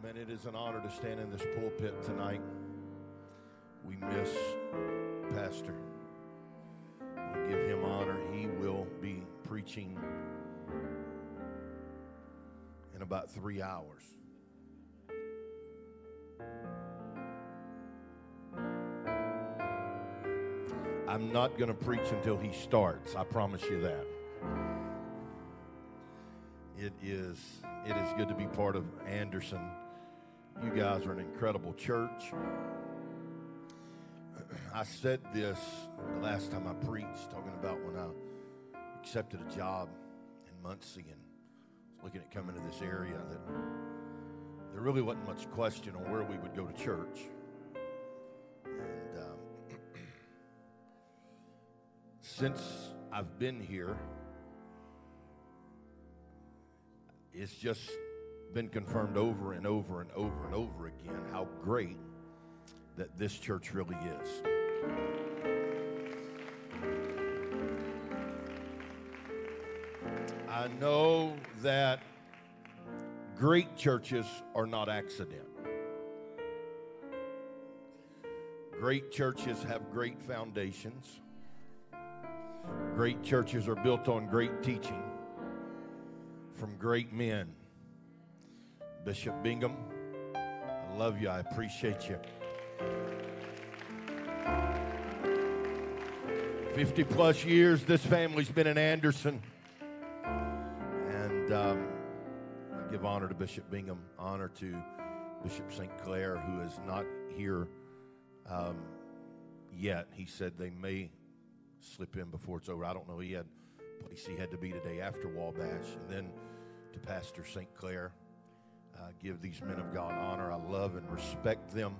Amen. It is an honor to stand in this pulpit tonight. We miss Pastor. We give him honor. He will be preaching in about three hours. I'm not going to preach until he starts. I promise you that. It is it is good to be part of Anderson. You guys are an incredible church. I said this the last time I preached, talking about when I accepted a job in Muncie and was looking at coming to this area, that there really wasn't much question on where we would go to church. And um, since I've been here, it's just been confirmed over and over and over and over again how great that this church really is. I know that great churches are not accident. Great churches have great foundations. Great churches are built on great teaching from great men. Bishop Bingham, I love you. I appreciate you. 50 plus years, this family's been in Anderson. And um, I give honor to Bishop Bingham, honor to Bishop St. Clair, who is not here um, yet. He said they may slip in before it's over. I don't know. He had place he had to be today after Wabash. And then to Pastor St. Clair, uh, give these men of God honor. I love and respect them.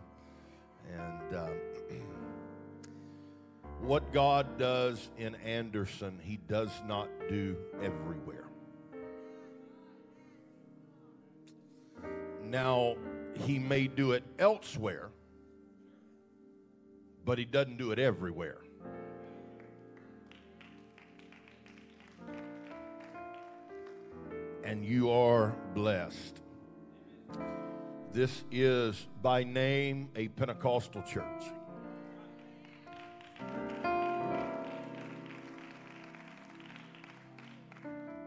And uh, what God does in Anderson, He does not do everywhere. Now, He may do it elsewhere, but He doesn't do it everywhere. And you are blessed. This is by name a Pentecostal church.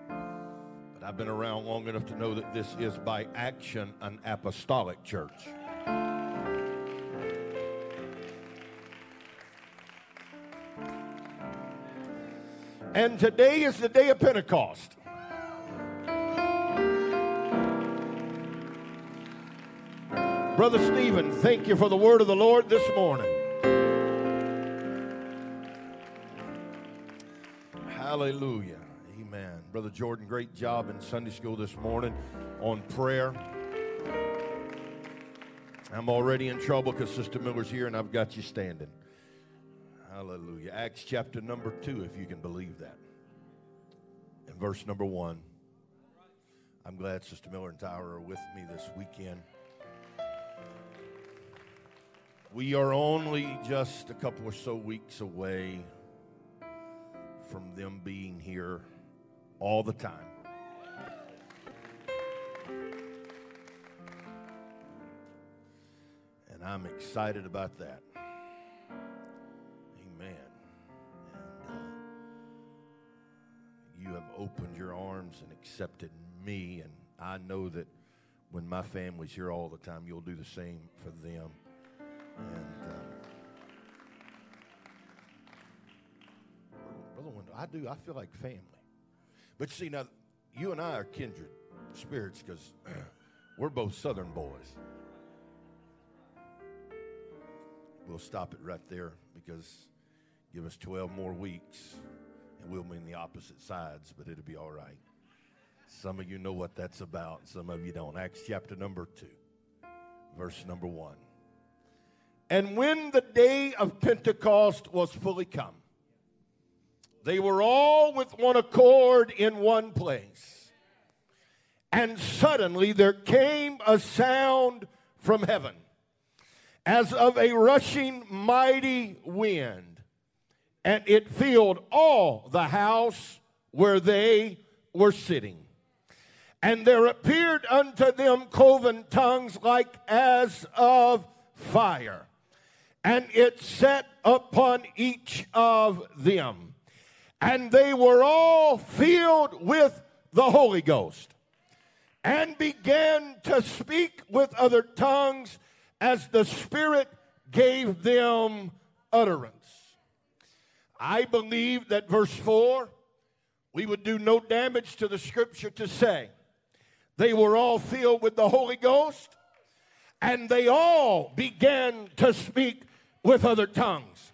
But I've been around long enough to know that this is by action an apostolic church. And today is the day of Pentecost. Brother Stephen, thank you for the word of the Lord this morning. Hallelujah. Amen. Brother Jordan, great job in Sunday school this morning on prayer. I'm already in trouble because Sister Miller's here and I've got you standing. Hallelujah. Acts chapter number two, if you can believe that. And verse number one. I'm glad Sister Miller and Tyler are with me this weekend. We are only just a couple or so weeks away from them being here all the time. And I'm excited about that. Amen. And uh, you have opened your arms and accepted me, and I know that when my family's here all the time, you'll do the same for them. And um, Brother Wendell, I do. I feel like family. But see, now you and I are kindred spirits because we're both Southern boys. We'll stop it right there because give us 12 more weeks and we'll be in the opposite sides, but it'll be all right. Some of you know what that's about, some of you don't. Acts chapter number 2, verse number 1. And when the day of Pentecost was fully come, they were all with one accord in one place. And suddenly there came a sound from heaven as of a rushing mighty wind, and it filled all the house where they were sitting. And there appeared unto them cloven tongues like as of fire, and it set upon each of them. And they were all filled with the Holy Ghost and began to speak with other tongues as the Spirit gave them utterance. I believe that verse 4, we would do no damage to the scripture to say they were all filled with the Holy Ghost and they all began to speak with other tongues.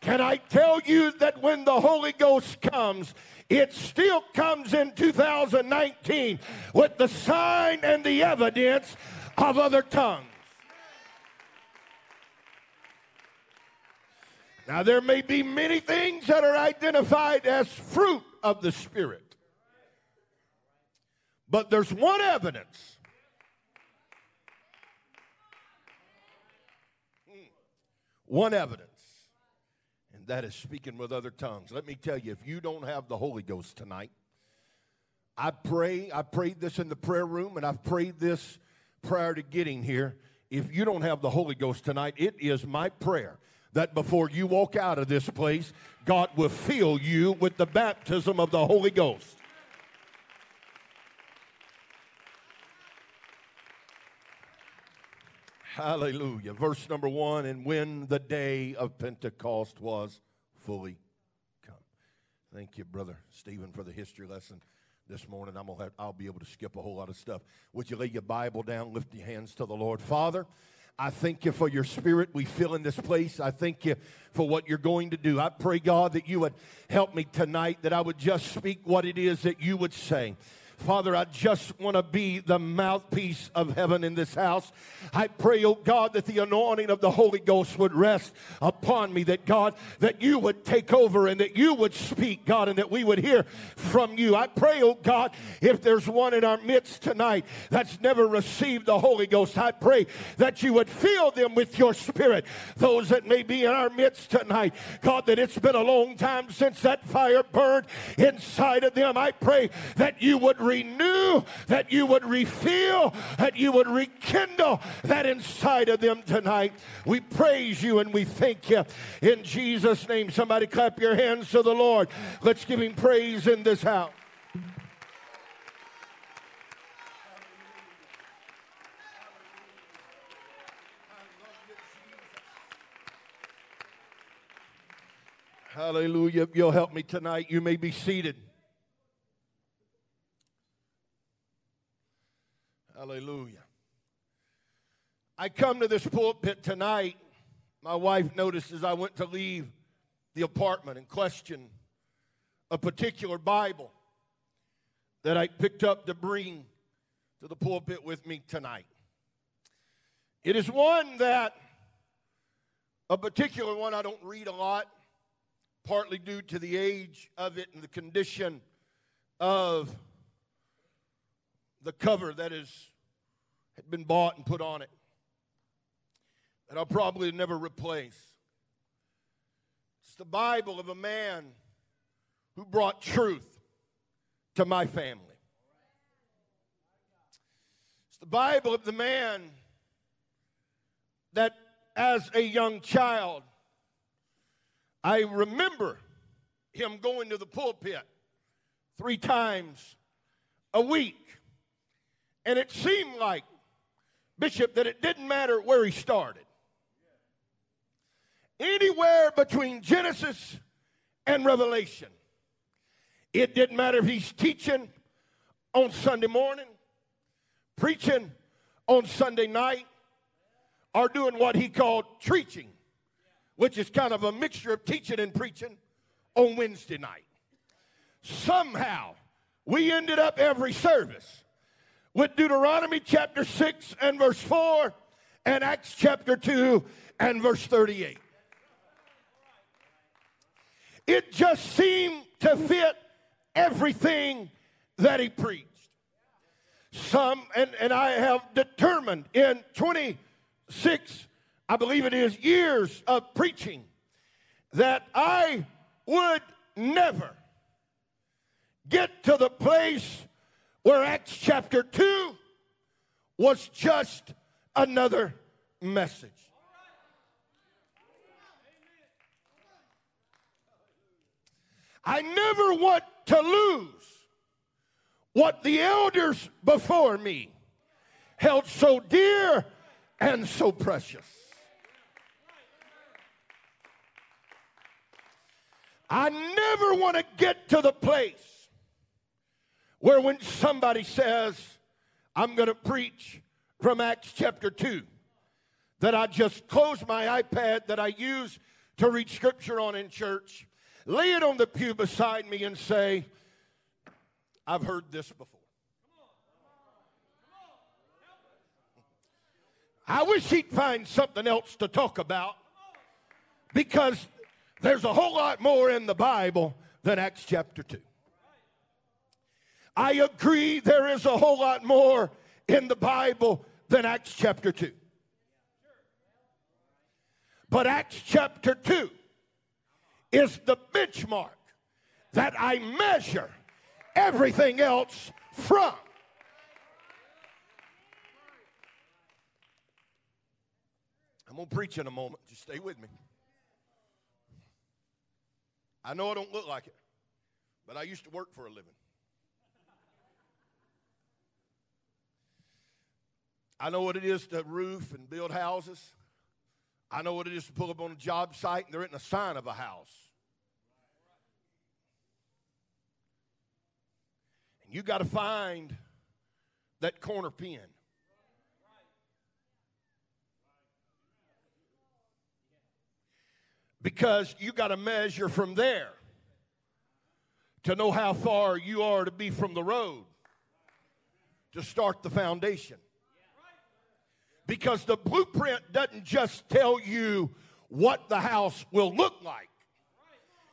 Can I tell you that when the Holy Ghost comes, it still comes in 2019 with the sign and the evidence of other tongues. Now, there may be many things that are identified as fruit of the Spirit, but there's one evidence. One evidence, and that is speaking with other tongues. Let me tell you, if you don't have the Holy Ghost tonight, I pray, I prayed this in the prayer room, and I've prayed this prior to getting here. If you don't have the Holy Ghost tonight, it is my prayer that before you walk out of this place, God will fill you with the baptism of the Holy Ghost. Hallelujah. Verse number one, and when the day of Pentecost was fully come. Thank you, Brother Stephen, for the history lesson this morning. I'm gonna have, I'll be able to skip a whole lot of stuff. Would you lay your Bible down, lift your hands to the Lord? Father, I thank you for your spirit we feel in this place. I thank you for what you're going to do. I pray, God, that you would help me tonight, that I would just speak what it is that you would say. Father, I just want to be the mouthpiece of heaven in this house. I pray, oh God, that the anointing of the Holy Ghost would rest upon me, that God, that you would take over and that you would speak, God, and that we would hear from you. I pray, oh God, if there's one in our midst tonight that's never received the Holy Ghost, I pray that you would fill them with your spirit. Those that may be in our midst tonight, God, that it's been a long time since that fire burned inside of them. I pray that you would renew, that you would refill, that you would rekindle that inside of them tonight. We praise you and we thank you in Jesus' name. Somebody clap your hands to the Lord. Let's give him praise in this house. Hallelujah. You'll help me tonight, you may be seated. Hallelujah. I come to this pulpit tonight. My wife noticed as I went to leave the apartment and question a particular Bible that I picked up to bring to the pulpit with me tonight. It is one that, a particular one I don't read a lot, partly due to the age of it and the condition of the cover that is had been bought and put on it that I'll probably never replace. It's the Bible of a man who brought truth to my family. It's the Bible of the man that as a young child I remember him going to the pulpit three times a week and it seemed like, Bishop, that it didn't matter where he started. Anywhere between Genesis and Revelation. It didn't matter if he's teaching on Sunday morning, preaching on Sunday night, or doing what he called preaching, which is kind of a mixture of teaching and preaching on Wednesday night. Somehow, we ended up every service with Deuteronomy chapter 6 and verse 4 and Acts chapter 2 and verse 38. It just seemed to fit everything that he preached. Some, and, and I have determined in 26, I believe it is, years of preaching, that I would never get to the place where Acts chapter 2 was just another message. I never want to lose what the elders before me held so dear and so precious. I never want to get to the place where when somebody says, I'm going to preach from Acts chapter 2, that I just close my iPad that I use to read scripture on in church, lay it on the pew beside me, and say, I've heard this before. I wish he'd find something else to talk about because there's a whole lot more in the Bible than Acts chapter 2. I agree there is a whole lot more in the Bible than Acts chapter 2. But Acts chapter 2 is the benchmark that I measure everything else from. I'm going to preach in a moment. Just stay with me. I know I don't look like it, but I used to work for a living. I know what it is to roof and build houses. I know what it is to pull up on a job site and there isn't a sign of a house. And you got to find that corner pin. Because you got to measure from there to know how far you are to be from the road to start the foundation. Because the blueprint doesn't just tell you what the house will look like,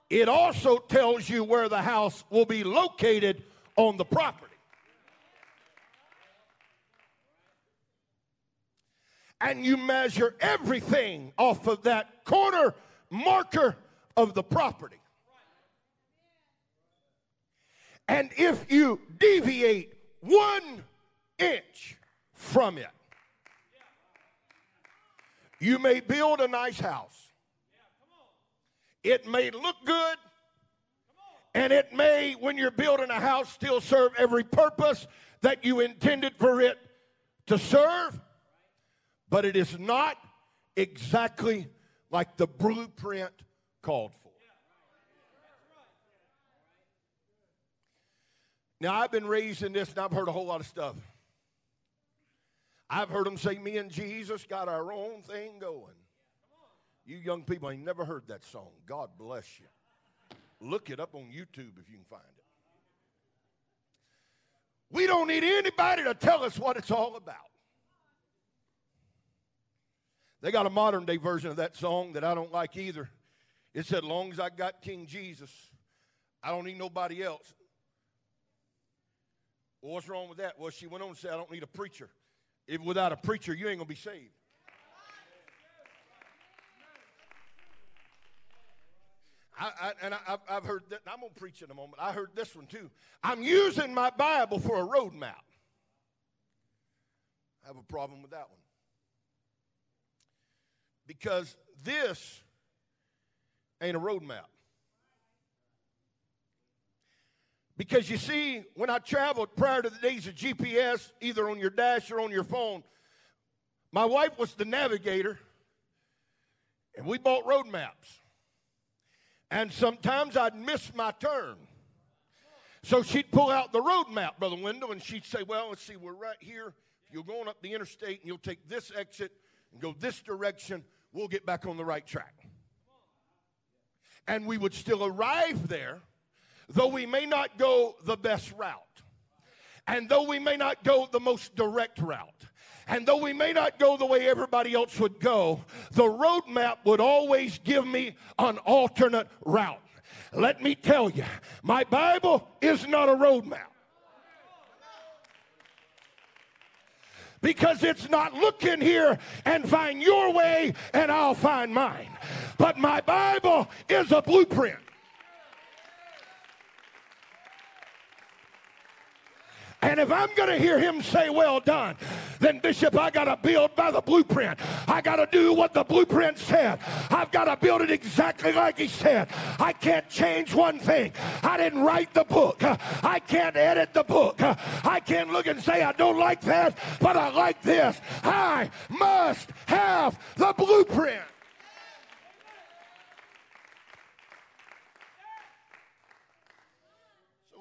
it also tells you where the house will be located on the property. And you measure everything off of that corner marker of the property. And if you deviate one inch from it, you may build a nice house. It may look good, and it may, when you're building a house, still serve every purpose that you intended for it to serve, but it is not exactly like the blueprint called for. Now, I've been raised in this and I've heard a whole lot of stuff. I've heard them say, Me and Jesus got our own thing going. You young people ain't never heard that song. God bless you. Look it up on YouTube if you can find it. We don't need anybody to tell us what it's all about. They got a modern day version of that song that I don't like either. It said, Long as I got King Jesus, I don't need nobody else. Well, what's wrong with that? Well, she went on to say, I don't need a preacher. If without a preacher, you ain't going to be saved. I, I, and I, have heard that. I'm going to preach in a moment. I heard this one too. I'm using my Bible for a road map. I have a problem with that one. Because this ain't a road map. Because you see, when I traveled prior to the days of GPS, either on your dash or on your phone, my wife was the navigator, and we bought road maps. And sometimes I'd miss my turn. So she'd pull out the road map, Brother Wendell, and she'd say, Well, let's see, we're right here. You're going up the interstate, and you'll take this exit and go this direction. We'll get back on the right track. And we would still arrive there though we may not go the best route, and though we may not go the most direct route, and though we may not go the way everybody else would go, the roadmap would always give me an alternate route. Let me tell you, my Bible is not a roadmap. because it's not look in here and find your way and I'll find mine. But my Bible is a blueprint. And if I'm going to hear him say, well done, then Bishop, I got to build by the blueprint. I got to do what the blueprint said. I've got to build it exactly like he said. I can't change one thing. I didn't write the book. I can't edit the book. I can't look and say, I don't like that, but I like this. I must have the blueprint.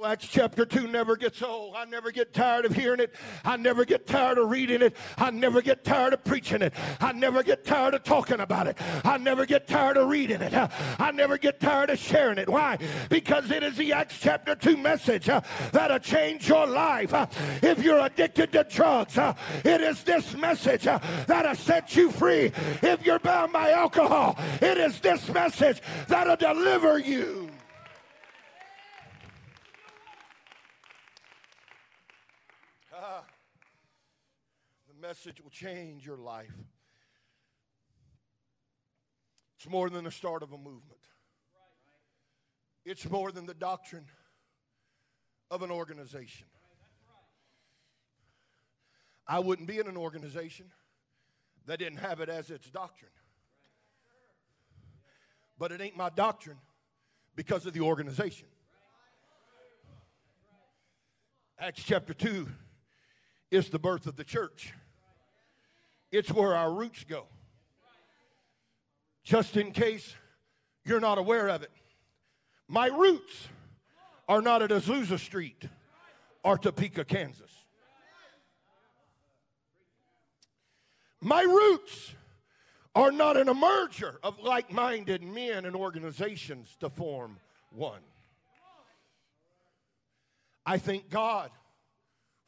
Acts chapter 2 never gets old. I never get tired of hearing it. I never get tired of reading it. I never get tired of preaching it. I never get tired of talking about it. I never get tired of reading it. I never get tired of sharing it. Why? Because it is the Acts chapter 2 message uh, that'll change your life. Uh, if you're addicted to drugs, uh, it is this message that'll set you free. If you're bound by alcohol, it is this message that'll deliver you. Message will change your life. It's more than the start of a movement, it's more than the doctrine of an organization. I wouldn't be in an organization that didn't have it as its doctrine. But it ain't my doctrine because of the organization. Acts chapter 2 is the birth of the church. It's where our roots go. Just in case you're not aware of it. My roots are not at Azusa Street or Topeka, Kansas. My roots are not in a merger of like minded men and organizations to form one. I thank God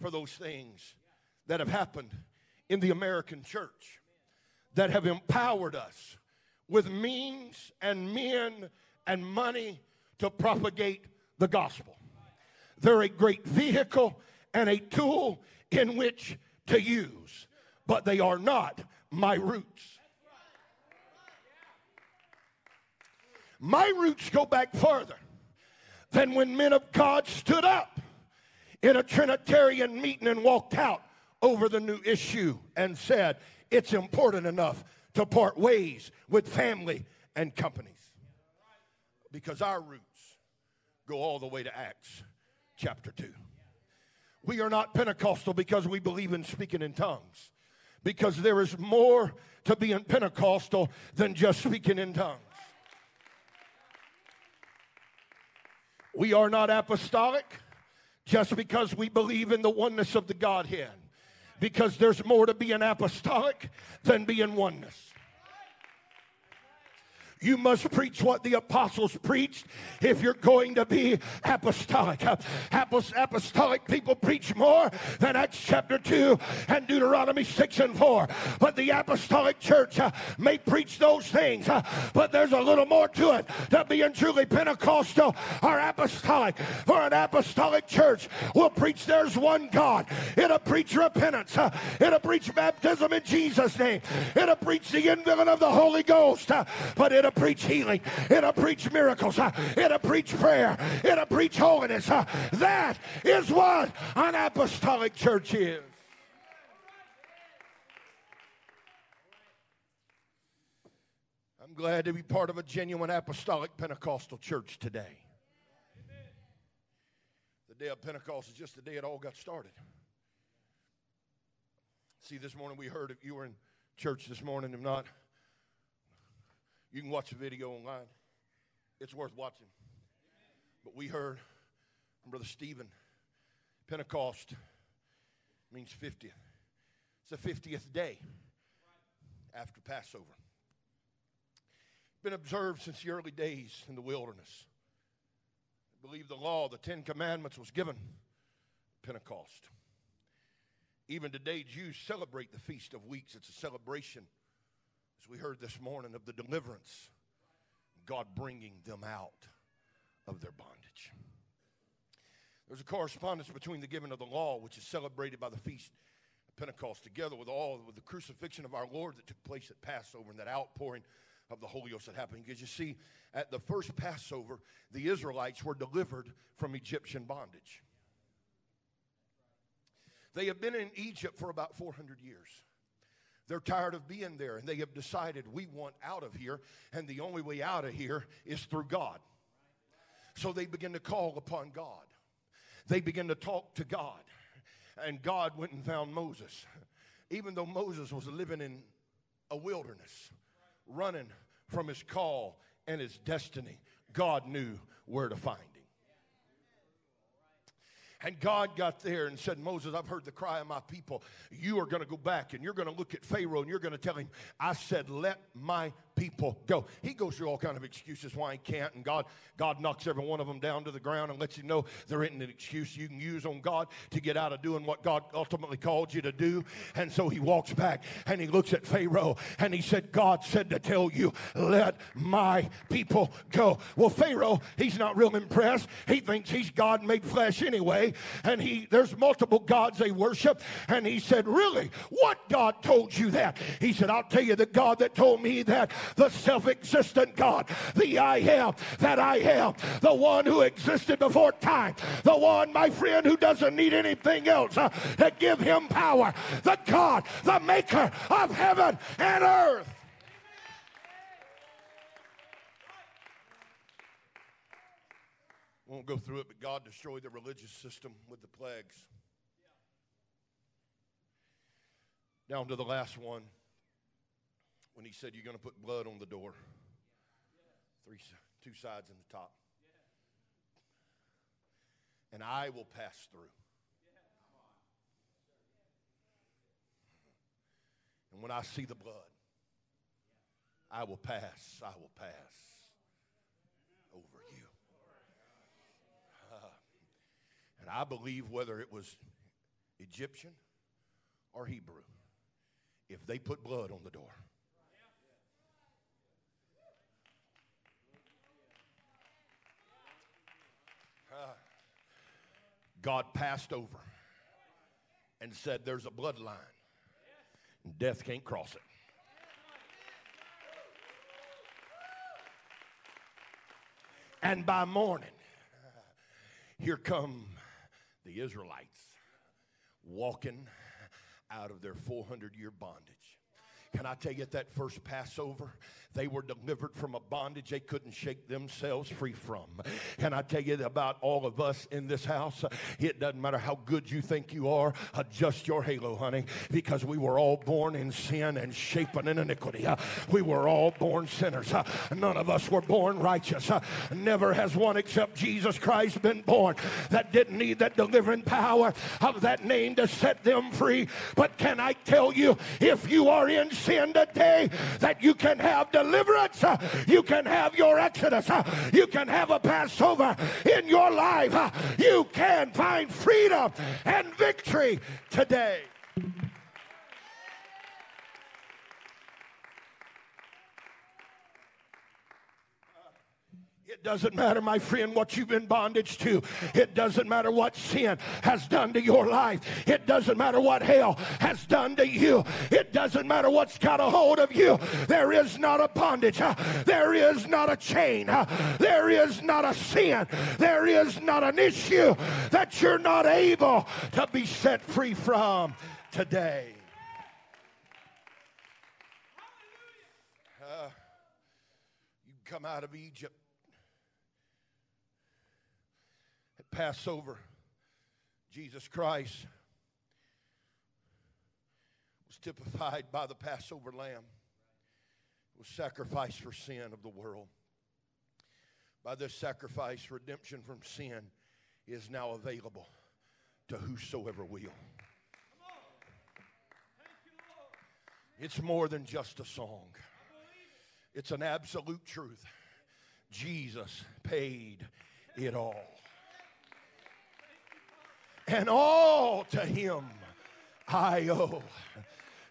for those things that have happened in the American church that have empowered us with means and men and money to propagate the gospel. They're a great vehicle and a tool in which to use, but they are not my roots. My roots go back further than when men of God stood up in a Trinitarian meeting and walked out over the new issue and said it's important enough to part ways with family and companies. Because our roots go all the way to Acts chapter 2. We are not Pentecostal because we believe in speaking in tongues. Because there is more to being Pentecostal than just speaking in tongues. We are not apostolic just because we believe in the oneness of the Godhead because there's more to being apostolic than being oneness. You must preach what the apostles preached if you're going to be apostolic. Apostolic people preach more than Acts chapter 2 and Deuteronomy 6 and 4. But the apostolic church uh, may preach those things, uh, but there's a little more to it to being truly Pentecostal or apostolic. For an apostolic church will preach there's one God. It'll preach repentance. Uh, it'll preach baptism in Jesus' name. It'll preach the indwelling of the Holy Ghost. But it It'll preach healing. It'll preach miracles. Uh, it'll preach prayer. It'll preach holiness. Uh, that is what an apostolic church is. I'm glad to be part of a genuine apostolic Pentecostal church today. The day of Pentecost is just the day it all got started. See, this morning we heard if you were in church this morning, if not, you can watch the video online. It's worth watching. But we heard from Brother Stephen, Pentecost means 50th. It's the 50th day after Passover. Been observed since the early days in the wilderness. I believe the law, the Ten Commandments, was given Pentecost. Even today, Jews celebrate the Feast of Weeks. It's a celebration as we heard this morning of the deliverance, God bringing them out of their bondage. There's a correspondence between the giving of the law, which is celebrated by the feast of Pentecost, together with all with the crucifixion of our Lord that took place at Passover and that outpouring of the Holy Ghost that happened. Because you see, at the first Passover, the Israelites were delivered from Egyptian bondage. They have been in Egypt for about 400 years. They're tired of being there and they have decided we want out of here, and the only way out of here is through God. So they begin to call upon God. They begin to talk to God. And God went and found Moses. Even though Moses was living in a wilderness, running from his call and his destiny, God knew where to find. And God got there and said, Moses, I've heard the cry of my people. You are going to go back and you're going to look at Pharaoh and you're going to tell him, I said, let my people go. He goes through all kind of excuses why he can't, and God, God knocks every one of them down to the ground and lets you know there isn't an excuse you can use on God to get out of doing what God ultimately called you to do. And so he walks back and he looks at Pharaoh and he said, God said to tell you, let my people go. Well, Pharaoh, he's not real impressed. He thinks he's God made flesh anyway, and he there's multiple gods they worship. And he said, Really? What God told you that? He said, I'll tell you the God that told me that the self existent God, the I am that I am, the one who existed before time, the one, my friend, who doesn't need anything else uh, to give him power, the God, the maker of heaven and earth. Won't go through it, but God destroyed the religious system with the plagues. Down to the last one when he said, You're going to put blood on the door. Three, two sides in the top. And I will pass through. And when I see the blood, I will pass, I will pass over you. Uh, and I believe whether it was Egyptian or Hebrew, if they put blood on the door, God passed over and said, There's a bloodline, and death can't cross it. And by morning, here come the Israelites walking out of their 400 year bondage. Can I tell you at that first Passover, they were delivered from a bondage they couldn't shake themselves free from. Can I tell you about all of us in this house? It doesn't matter how good you think you are, adjust your halo, honey, because we were all born in sin and shapen in iniquity. We were all born sinners. None of us were born righteous. Never has one except Jesus Christ been born that didn't need that delivering power of that name to set them free. But can I tell you, if you are in sin today, that you can have deliverance, you can have your exodus, you can have a Passover in your life, you can find freedom and victory today. Doesn't matter, my friend, what you've been bondage to. It doesn't matter what sin has done to your life. It doesn't matter what hell has done to you. It doesn't matter what's got a hold of you. There is not a bondage. There is not a chain. There is not a sin. There is not an issue that you're not able to be set free from today. Uh, you come out of Egypt Passover, Jesus Christ was typified by the Passover lamb. It was sacrificed for sin of the world. By this sacrifice, redemption from sin is now available to whosoever will. It's more than just a song, it's an absolute truth. Jesus paid it all and all to him I owe.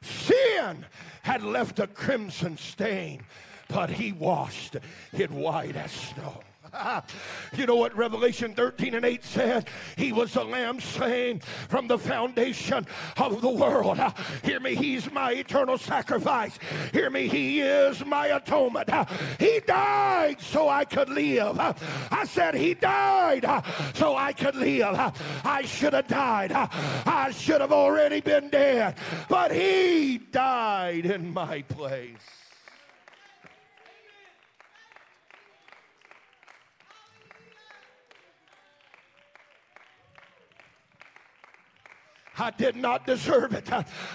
Sin had left a crimson stain, but he washed it white as snow. you know what Revelation 13 and 8 said? He was the lamb slain from the foundation of the world. Hear me, he's my eternal sacrifice. Hear me, he is my atonement. He died so I could live. I said he died so I could live. I should have died. I should have already been dead. But he died in my place. I did not deserve it.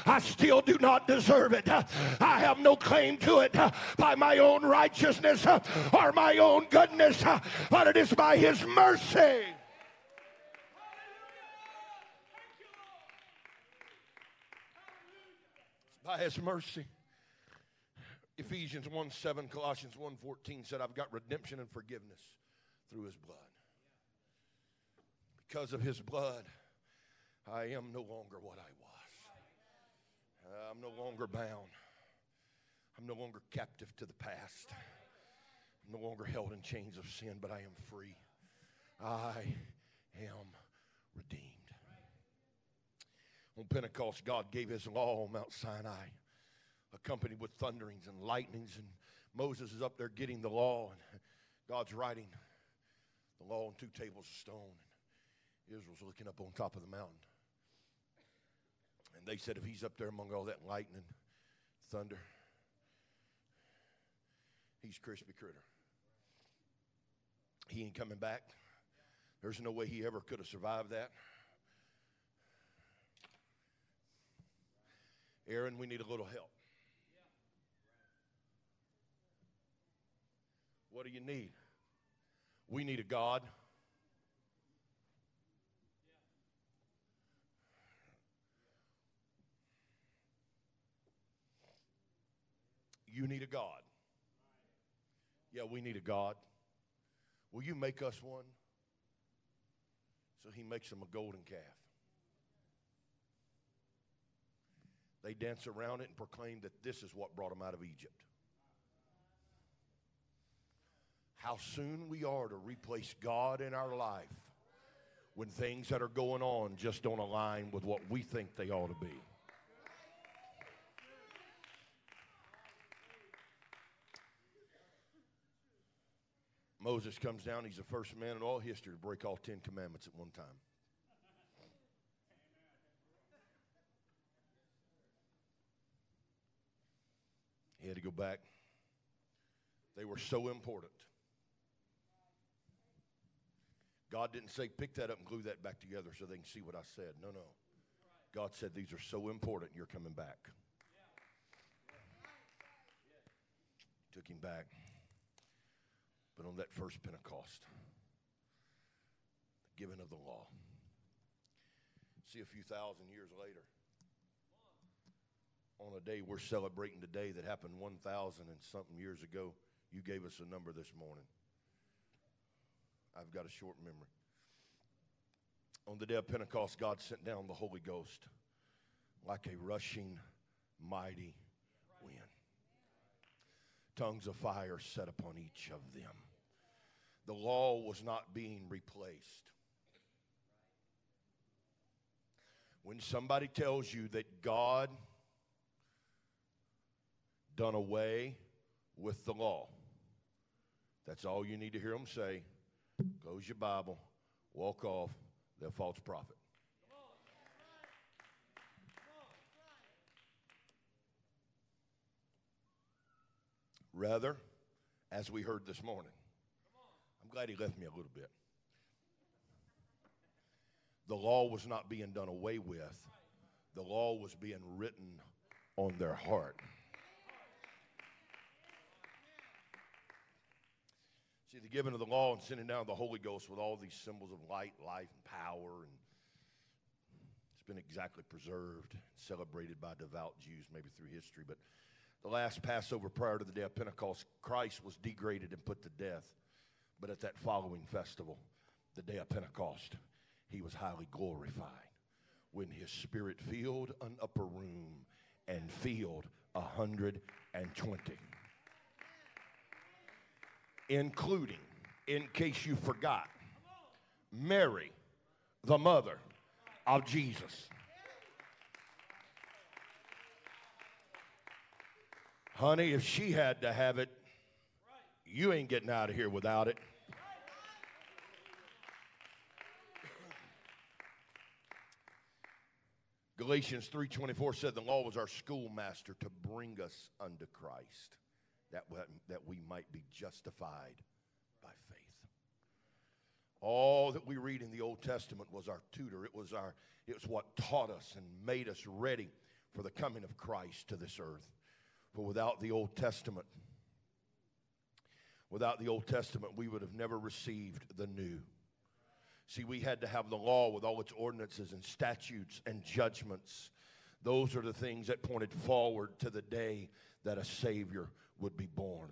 I still do not deserve it. I have no claim to it by my own righteousness or my own goodness, but it is by His mercy. by his mercy. Ephesians 1 7, Colossians 1 14 said, I've got redemption and forgiveness through his blood. Because of his blood, I am no longer what I was. I'm no longer bound. I'm no longer captive to the past. I'm no longer held in chains of sin, but I am free. I am redeemed. On Pentecost, God gave his law on Mount Sinai, accompanied with thunderings and lightnings, and Moses is up there getting the law, and God's writing the law on two tables of stone. And Israel's looking up on top of the mountain. And they said, if he's up there among all that lightning, thunder, he's crispy critter. He ain't coming back. There's no way he ever could have survived that. Aaron, we need a little help. What do you need? We need a God You need a God. Yeah, we need a God. Will you make us one? So he makes them a golden calf. They dance around it and proclaim that this is what brought them out of Egypt. How soon we are to replace God in our life when things that are going on just don't align with what we think they ought to be. Moses comes down. He's the first man in all history to break all Ten Commandments at one time. He had to go back. They were so important. God didn't say, pick that up and glue that back together so they can see what I said. No, no. God said, these are so important, you're coming back. Took him back. But on that first Pentecost, the giving of the law. See, a few thousand years later, on a day we're celebrating today that happened 1,000 and something years ago, you gave us a number this morning. I've got a short memory. On the day of Pentecost, God sent down the Holy Ghost like a rushing, mighty wind. Tongues of fire set upon each of them the law was not being replaced. When somebody tells you that God done away with the law, that's all you need to hear them say. Close your Bible, walk off, they're false prophet. Rather, as we heard this morning, glad he left me a little bit. The law was not being done away with, the law was being written on their heart. See, the giving of the law and sending down the Holy Ghost with all these symbols of light, life, and power, and it's been exactly preserved, and celebrated by devout Jews maybe through history. But the last Passover prior to the day of Pentecost, Christ was degraded and put to death. But at that following festival, the day of Pentecost, he was highly glorified when his spirit filled an upper room and filled a 120, including in case you forgot, Mary, the mother of Jesus. Honey, if she had to have it, you ain't getting out of here without it. Galatians 3:24 said the law was our schoolmaster to bring us unto Christ that, that we might be justified by faith. All that we read in the Old Testament was our tutor. It was our it was what taught us and made us ready for the coming of Christ to this earth. For without the Old Testament, without the Old Testament, we would have never received the new. See, we had to have the law with all its ordinances and statutes and judgments. Those are the things that pointed forward to the day that a Savior would be born.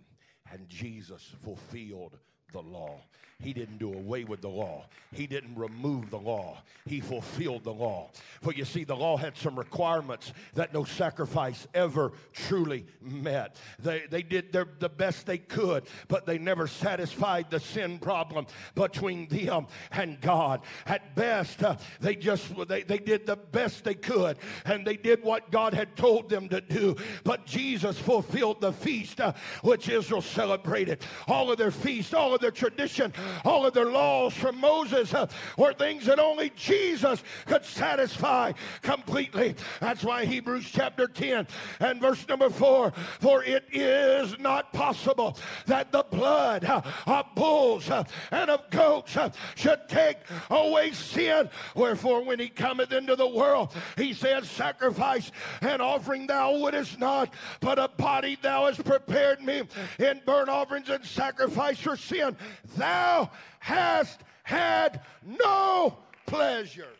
And Jesus fulfilled the law. He didn't do away with the law. He didn't remove the law. He fulfilled the law. For you see, the law had some requirements that no sacrifice ever truly met. They, they did their, the best they could, but they never satisfied the sin problem between them and God. At best, uh, they just they, they did the best they could, and they did what God had told them to do. But Jesus fulfilled the feast uh, which Israel celebrated. All of their feasts, all of their tradition, all of their laws from Moses uh, were things that only Jesus could satisfy completely. That's why Hebrews chapter 10 and verse number 4 For it is not possible that the blood uh, of bulls uh, and of goats uh, should take away sin. Wherefore, when he cometh into the world, he says, Sacrifice and offering thou wouldest not, but a body thou hast prepared me in burnt offerings and sacrifice for sin. Thou hast had no pleasure.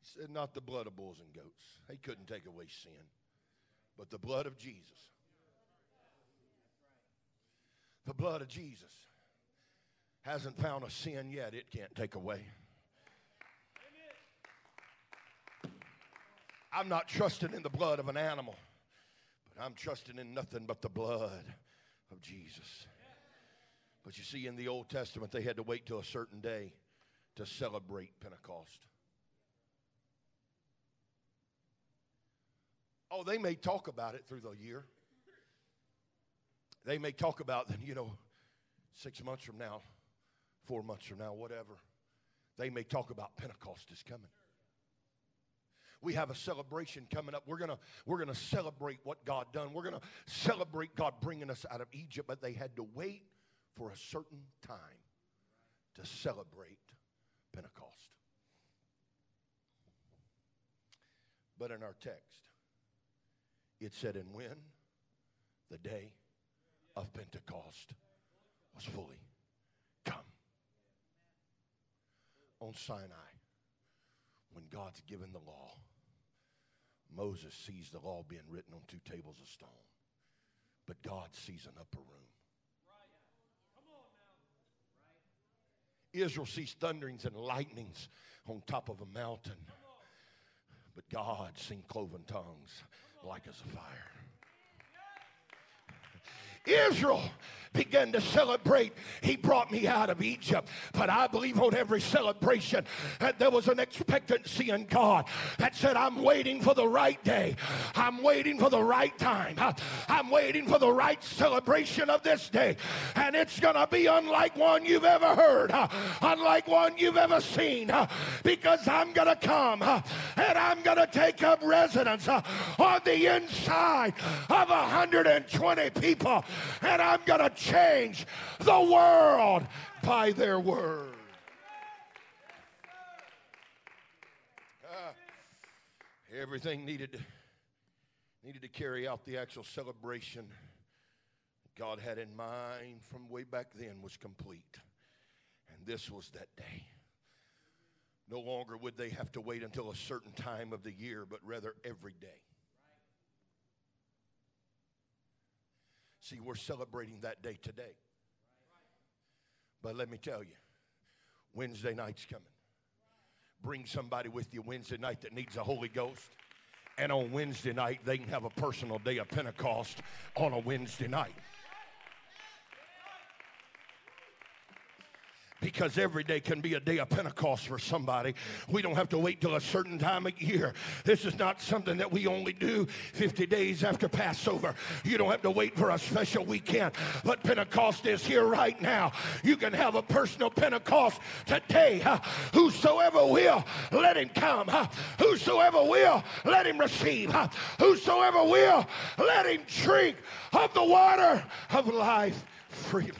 He said, Not the blood of bulls and goats. He couldn't take away sin, but the blood of Jesus. The blood of Jesus hasn't found a sin yet, it can't take away. I'm not trusting in the blood of an animal, but I'm trusting in nothing but the blood of Jesus. But you see, in the Old Testament, they had to wait till a certain day to celebrate Pentecost. Oh, they may talk about it through the year. They may talk about, you know, six months from now, four months from now, whatever. They may talk about Pentecost is coming. We have a celebration coming up. We're gonna we're gonna celebrate what God done. We're gonna celebrate God bringing us out of Egypt. But they had to wait for a certain time to celebrate Pentecost. But in our text, it said, and when the day of Pentecost was fully come on Sinai, when God's given the law, Moses sees the law being written on two tables of stone, but God sees an upper room. Israel sees thunderings and lightnings on top of a mountain, but God seen cloven tongues like as a fire. Israel began to celebrate. He brought me out of Egypt. But I believe on every celebration that there was an expectancy in God that said, I'm waiting for the right day. I'm waiting for the right time. I'm waiting for the right celebration of this day. And it's going to be unlike one you've ever heard, unlike one you've ever seen, because I'm going to come and I'm going to take up residence on the inside of 120 people and I'm going to change the world by their word. Uh, everything needed needed to carry out the actual celebration God had in mind from way back then was complete. And this was that day. No longer would they have to wait until a certain time of the year, but rather every day. See, we're celebrating that day today. But let me tell you, Wednesday night's coming. Bring somebody with you Wednesday night that needs the Holy Ghost. And on Wednesday night, they can have a personal day of Pentecost on a Wednesday night. Because every day can be a day of Pentecost for somebody. We don't have to wait till a certain time of year. This is not something that we only do 50 days after Passover. You don't have to wait for a special weekend, but Pentecost is here right now. You can have a personal Pentecost today. Whosoever will, let him come. Whosoever will, let him receive. Whosoever will, let him drink of the water of life freely.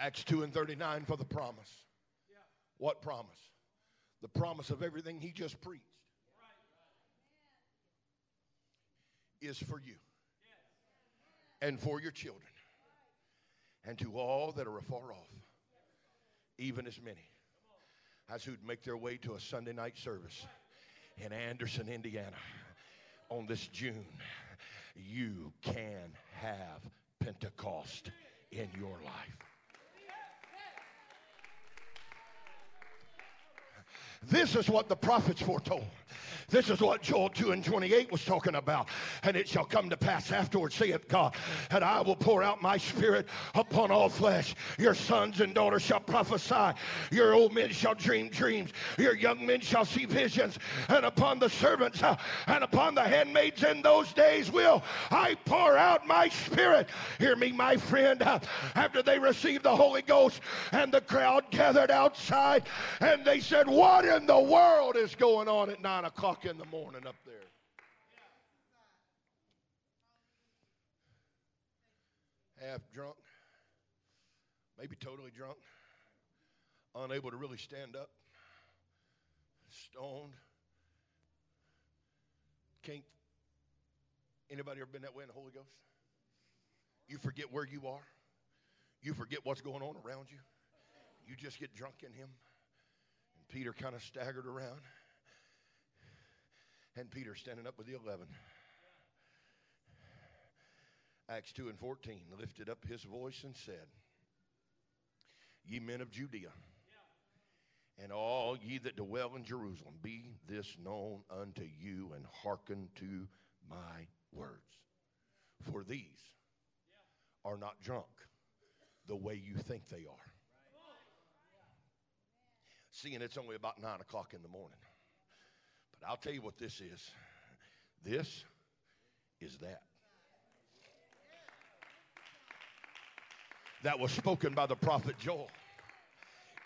Acts 2 and 39 for the promise. What promise? The promise of everything he just preached is for you and for your children and to all that are afar off, even as many as who'd make their way to a Sunday night service in Anderson, Indiana on this June. You can have Pentecost in your life. This is what the prophets foretold. This is what Joel 2 and 28 was talking about. And it shall come to pass afterwards, saith God, that I will pour out my spirit upon all flesh. Your sons and daughters shall prophesy. Your old men shall dream dreams. Your young men shall see visions. And upon the servants uh, and upon the handmaids in those days will I pour out my spirit. Hear me, my friend. Uh, after they received the Holy Ghost and the crowd gathered outside and they said, What in the world is going on at 9 o'clock? in the morning up there. Half drunk, maybe totally drunk, unable to really stand up, stoned. Can't. Anybody ever been that way in the Holy Ghost? You forget where you are. You forget what's going on around you. You just get drunk in Him. Peter kind of staggered around and Peter standing up with the eleven. Acts 2 and 14 lifted up his voice and said, Ye men of Judea, and all ye that dwell in Jerusalem, be this known unto you, and hearken to my words. For these are not drunk the way you think they are. Seeing it's only about 9 o'clock in the morning. But I'll tell you what this is this is that. That was spoken by the prophet Joel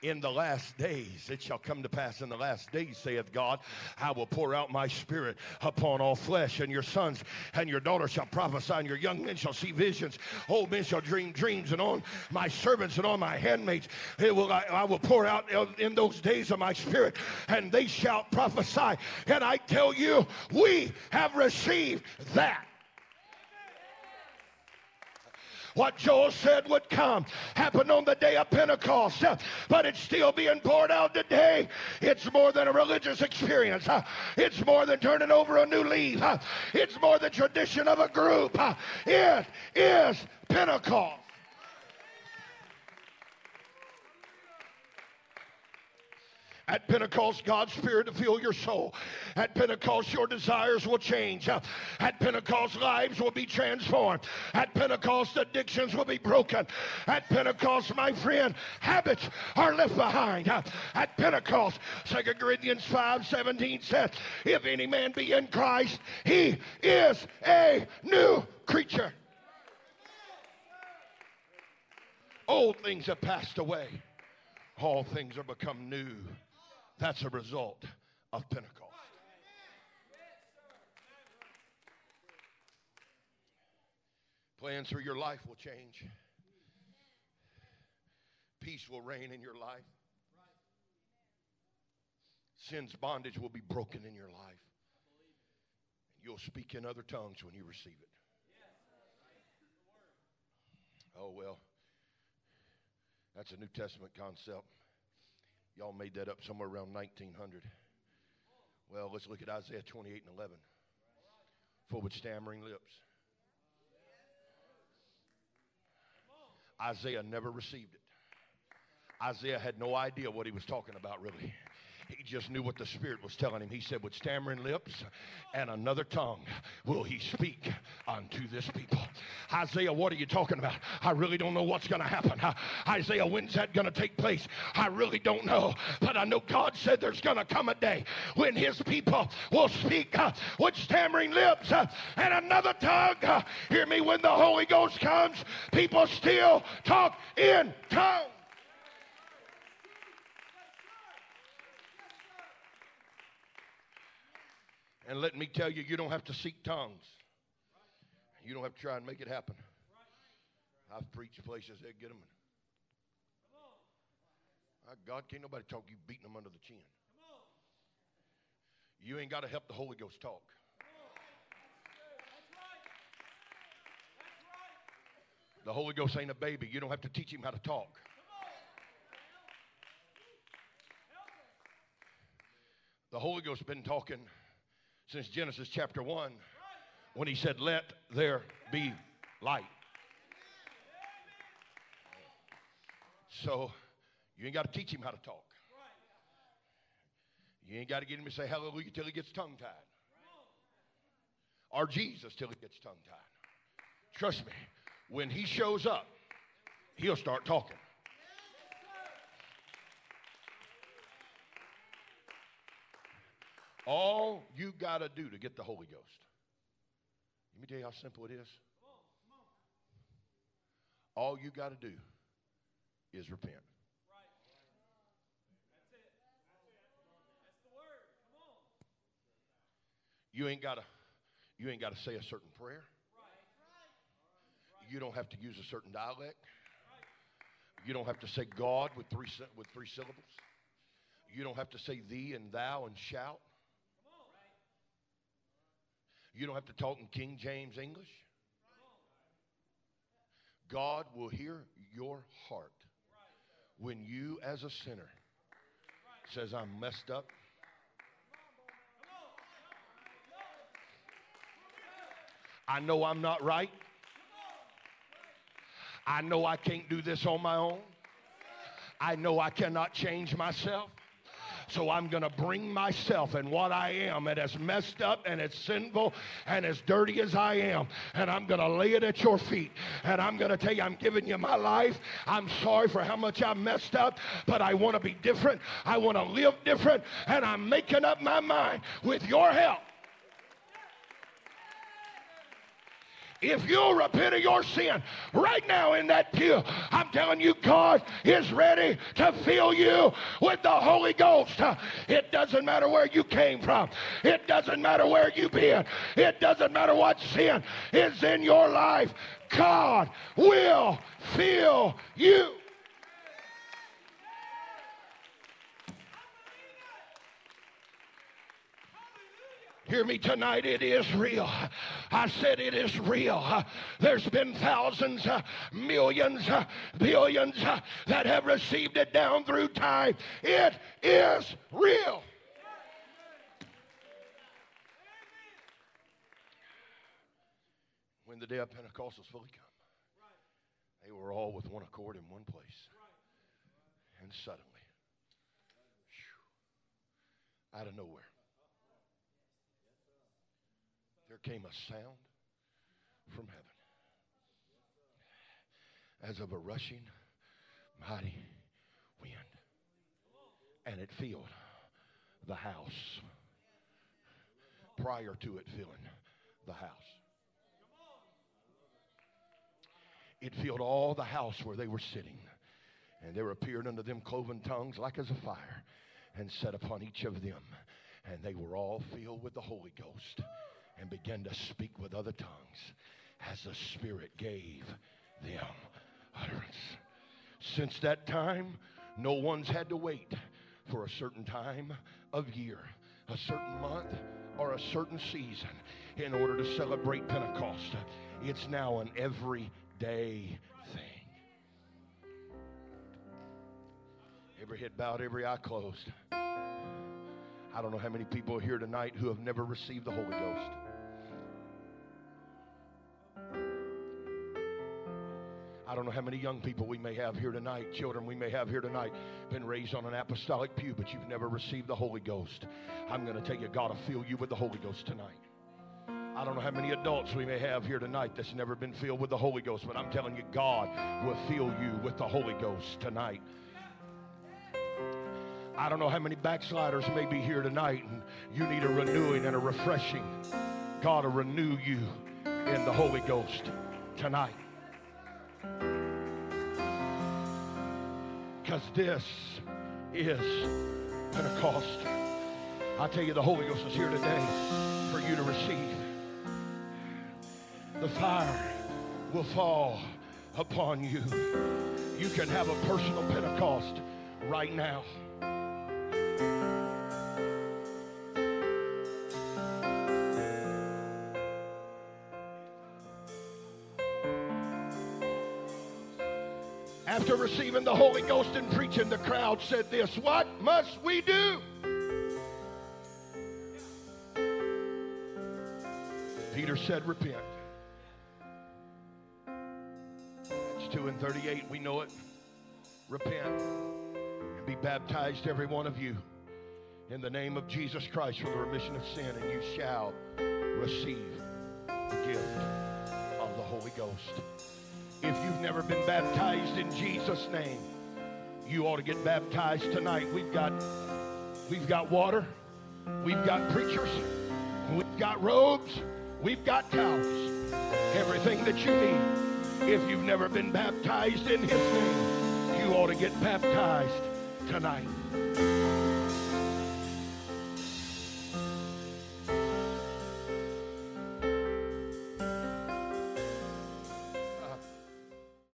in the last days. It shall come to pass in the last days, saith God, I will pour out my spirit upon all flesh, and your sons and your daughters shall prophesy, and your young men shall see visions, old men shall dream dreams, and on my servants and on my handmaids will, I, I will pour out in those days of my spirit, and they shall prophesy. And I tell you, we have received that. What Joel said would come happened on the day of Pentecost, uh, but it's still being poured out today. It's more than a religious experience. Uh, it's more than turning over a new leaf. Uh, it's more than tradition of a group. It is Pentecost. At Pentecost, God's Spirit to fill your soul. At Pentecost, your desires will change. At Pentecost, lives will be transformed. At Pentecost, addictions will be broken. At Pentecost, my friend, habits are left behind. At Pentecost, 2 Corinthians 5 17 says, If any man be in Christ, he is a new creature. Old things have passed away, all things are become new. That's a result of Pentecost. Plans for your life will change. Peace will reign in your life. Sin's bondage will be broken in your life. And you'll speak in other tongues when you receive it. Oh, well, that's a New Testament concept. Y'all made that up somewhere around 1900. Well, let's look at Isaiah 28 and 11. For with stammering lips. Isaiah never received it. Isaiah had no idea what he was talking about, really. He just knew what the Spirit was telling him. He said, With stammering lips and another tongue will he speak unto this people. Isaiah, what are you talking about? I really don't know what's going to happen. Isaiah, when's that going to take place? I really don't know. But I know God said there's going to come a day when his people will speak uh, with stammering lips uh, and another tongue. Hear me, when the Holy Ghost comes, people still talk in tongues. And let me tell you, you don't have to seek tongues. You don't have to try and make it happen. I've preached places that get them. God, can't nobody talk you beating them under the chin. You ain't got to help the Holy Ghost talk. The Holy Ghost ain't a baby. You don't have to teach him how to talk. The Holy Ghost's been talking since Genesis chapter 1 when he said, Let there be light. So you ain't got to teach him how to talk. You ain't got to get him to say hallelujah till he gets tongue tied. Or Jesus till he gets tongue tied. Trust me, when he shows up, he'll start talking. All you got to do to get the Holy Ghost. Let me tell you how simple it is. All you got to do is repent. You ain't got to you ain't got to say a certain prayer. You don't have to use a certain dialect. You don't have to say God with three with three syllables. You don't have to say thee and thou and shout. You don't have to talk in King James English. God will hear your heart when you, as a sinner, says, I'm messed up. I know I'm not right. I know I can't do this on my own. I know I cannot change myself. So I'm going to bring myself and what I am, and as messed up and as sinful and as dirty as I am, and I'm going to lay it at your feet. And I'm going to tell you, I'm giving you my life. I'm sorry for how much I messed up, but I want to be different. I want to live different, and I'm making up my mind with your help. If you'll repent of your sin right now in that pew, I'm telling you, God is ready to fill you with the Holy Ghost. It doesn't matter where you came from. It doesn't matter where you've been. It doesn't matter what sin is in your life. God will fill you. Hear me tonight, it is real. I said it is real. There's been thousands, uh, millions, uh, billions uh, that have received it down through time. It is real. When the day of Pentecost was fully come, they were all with one accord in one place. And suddenly, out of nowhere, there came a sound from heaven as of a rushing mighty wind. And it filled the house prior to it filling the house. It filled all the house where they were sitting. And there appeared unto them cloven tongues like as a fire and set upon each of them. And they were all filled with the Holy Ghost and began to speak with other tongues as the Spirit gave them utterance. Since that time, no one's had to wait for a certain time of year, a certain month, or a certain season in order to celebrate Pentecost. It's now an everyday thing. Every head bowed, every eye closed. I don't know how many people are here tonight who have never received the Holy Ghost. I don't know how many young people we may have here tonight, children we may have here tonight, been raised on an apostolic pew, but you've never received the Holy Ghost. I'm going to tell you, God will fill you with the Holy Ghost tonight. I don't know how many adults we may have here tonight that's never been filled with the Holy Ghost, but I'm telling you, God will fill you with the Holy Ghost tonight. I don't know how many backsliders may be here tonight and you need a renewing and a refreshing. God will renew you in the Holy Ghost tonight. Because this is Pentecost. I tell you, the Holy Ghost is here today for you to receive. The fire will fall upon you. You can have a personal Pentecost right now. After receiving the Holy Ghost and preaching, the crowd said this What must we do? Peter said, Repent. Acts 2 and 38. We know it. Repent and be baptized, every one of you, in the name of Jesus Christ for the remission of sin, and you shall receive the gift of the Holy Ghost. If you've never been baptized in Jesus' name, you ought to get baptized tonight. We've got we've got water, we've got preachers, we've got robes, we've got towels, everything that you need. If you've never been baptized in his name, you ought to get baptized tonight.